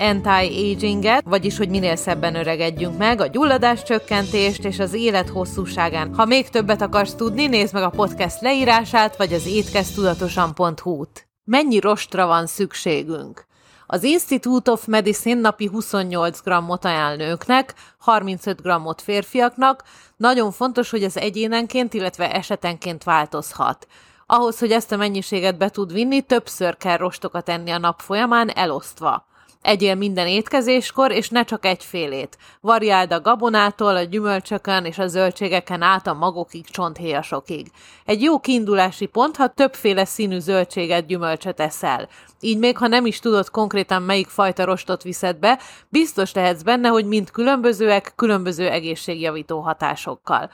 anti-aginget, vagyis hogy minél szebben öregedjünk meg, a gyulladás csökkentést és az élet hosszúságán. Ha még többet akarsz tudni, nézd meg a podcast leírását, vagy az étkeztudatosan.hu-t. Mennyi rostra van szükségünk? Az Institute of Medicine napi 28 grammot ajánl nőknek, 35 grammot férfiaknak. Nagyon fontos, hogy ez egyénenként, illetve esetenként változhat. Ahhoz, hogy ezt a mennyiséget be tud vinni, többször kell rostokat enni a nap folyamán elosztva. Egyél minden étkezéskor, és ne csak egyfélét. Variáld a gabonától, a gyümölcsökön és a zöldségeken át a magokig, csonthéjasokig. Egy jó kiindulási pont, ha többféle színű zöldséget, gyümölcsöt eszel. Így még ha nem is tudod konkrétan melyik fajta rostot viszed be, biztos lehetsz benne, hogy mind különbözőek, különböző egészségjavító hatásokkal.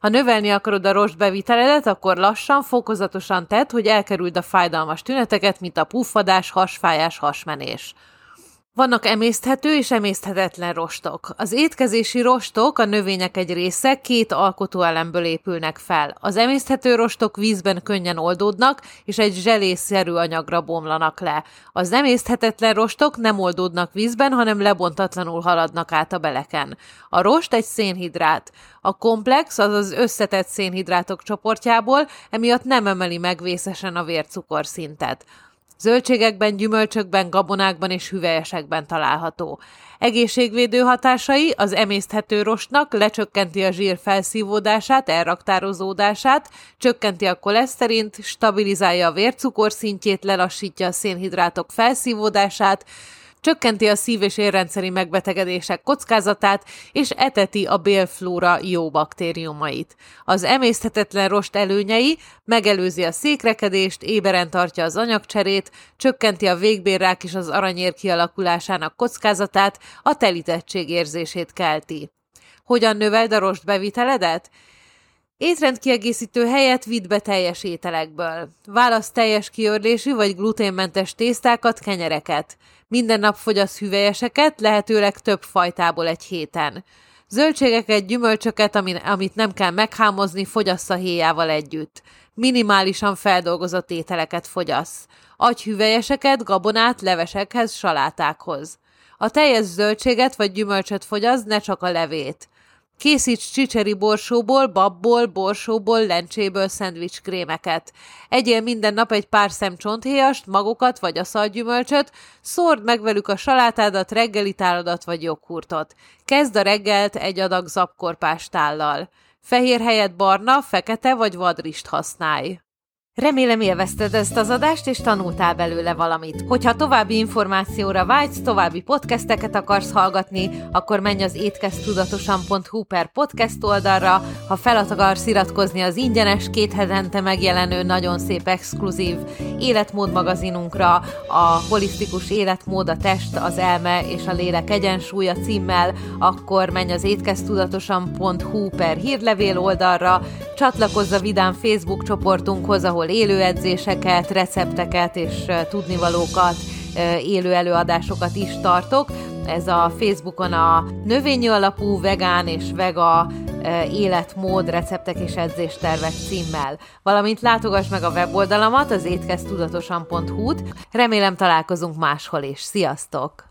Ha növelni akarod a rostbeviteledet, akkor lassan, fokozatosan tedd, hogy elkerüld a fájdalmas tüneteket, mint a puffadás, hasfájás, hasmenés. Vannak emészthető és emészthetetlen rostok. Az étkezési rostok, a növények egy része két alkotóelemből épülnek fel. Az emészthető rostok vízben könnyen oldódnak, és egy zselészerű anyagra bomlanak le. Az emészthetetlen rostok nem oldódnak vízben, hanem lebontatlanul haladnak át a beleken. A rost egy szénhidrát. A komplex, azaz összetett szénhidrátok csoportjából, emiatt nem emeli meg vészesen a vércukorszintet. Zöldségekben, gyümölcsökben, gabonákban és hüvelyesekben található. Egészségvédő hatásai az emészthető rostnak lecsökkenti a zsír felszívódását, elraktározódását, csökkenti a koleszterint, stabilizálja a vércukorszintjét, lelassítja a szénhidrátok felszívódását, csökkenti a szív- és érrendszeri megbetegedések kockázatát, és eteti a bélflóra jó baktériumait. Az emészthetetlen rost előnyei megelőzi a székrekedést, éberen tartja az anyagcserét, csökkenti a végbérrák és az aranyér kialakulásának kockázatát, a telítettség érzését kelti. Hogyan növeld a rost beviteledet? Étrendkiegészítő helyett vidd be teljes ételekből. Válasz teljes kiörlésű vagy gluténmentes tésztákat, kenyereket. Minden nap fogyasz hüvelyeseket, lehetőleg több fajtából egy héten. Zöldségeket, gyümölcsöket, amit nem kell meghámozni, fogyasz a héjával együtt. Minimálisan feldolgozott ételeket fogyasz. Agyhüvelyeseket, gabonát, levesekhez, salátákhoz. A teljes zöldséget vagy gyümölcsöt fogyasz, ne csak a levét. Készíts csicseri borsóból, babból, borsóból, lencséből szendvics krémeket. Egyél minden nap egy pár szem csonthéjast, magokat vagy a szalgyümölcsöt, szórd meg velük a salátádat, reggelitáladat vagy joghurtot. Kezd a reggelt egy adag zapkorpástállal. Fehér helyett barna, fekete vagy vadrist használj. Remélem élvezted ezt az adást, és tanultál belőle valamit. Hogyha további információra vágysz, további podcasteket akarsz hallgatni, akkor menj az étkeztudatosan.hu per podcast oldalra. Ha fel akarsz iratkozni az ingyenes, két hetente megjelenő, nagyon szép exkluzív életmód magazinunkra, a holisztikus életmód, a test, az elme és a lélek egyensúlya címmel, akkor menj az étkeztudatosan.hu per hírlevél oldalra, csatlakozz a Vidám Facebook csoportunkhoz, ahol élő edzéseket, recepteket és tudnivalókat, élő előadásokat is tartok. Ez a Facebookon a növényi alapú vegán és vega életmód, receptek és edzéstervek címmel. Valamint látogass meg a weboldalamat, az étkeztudatosan.hu-t. Remélem találkozunk máshol is. Sziasztok!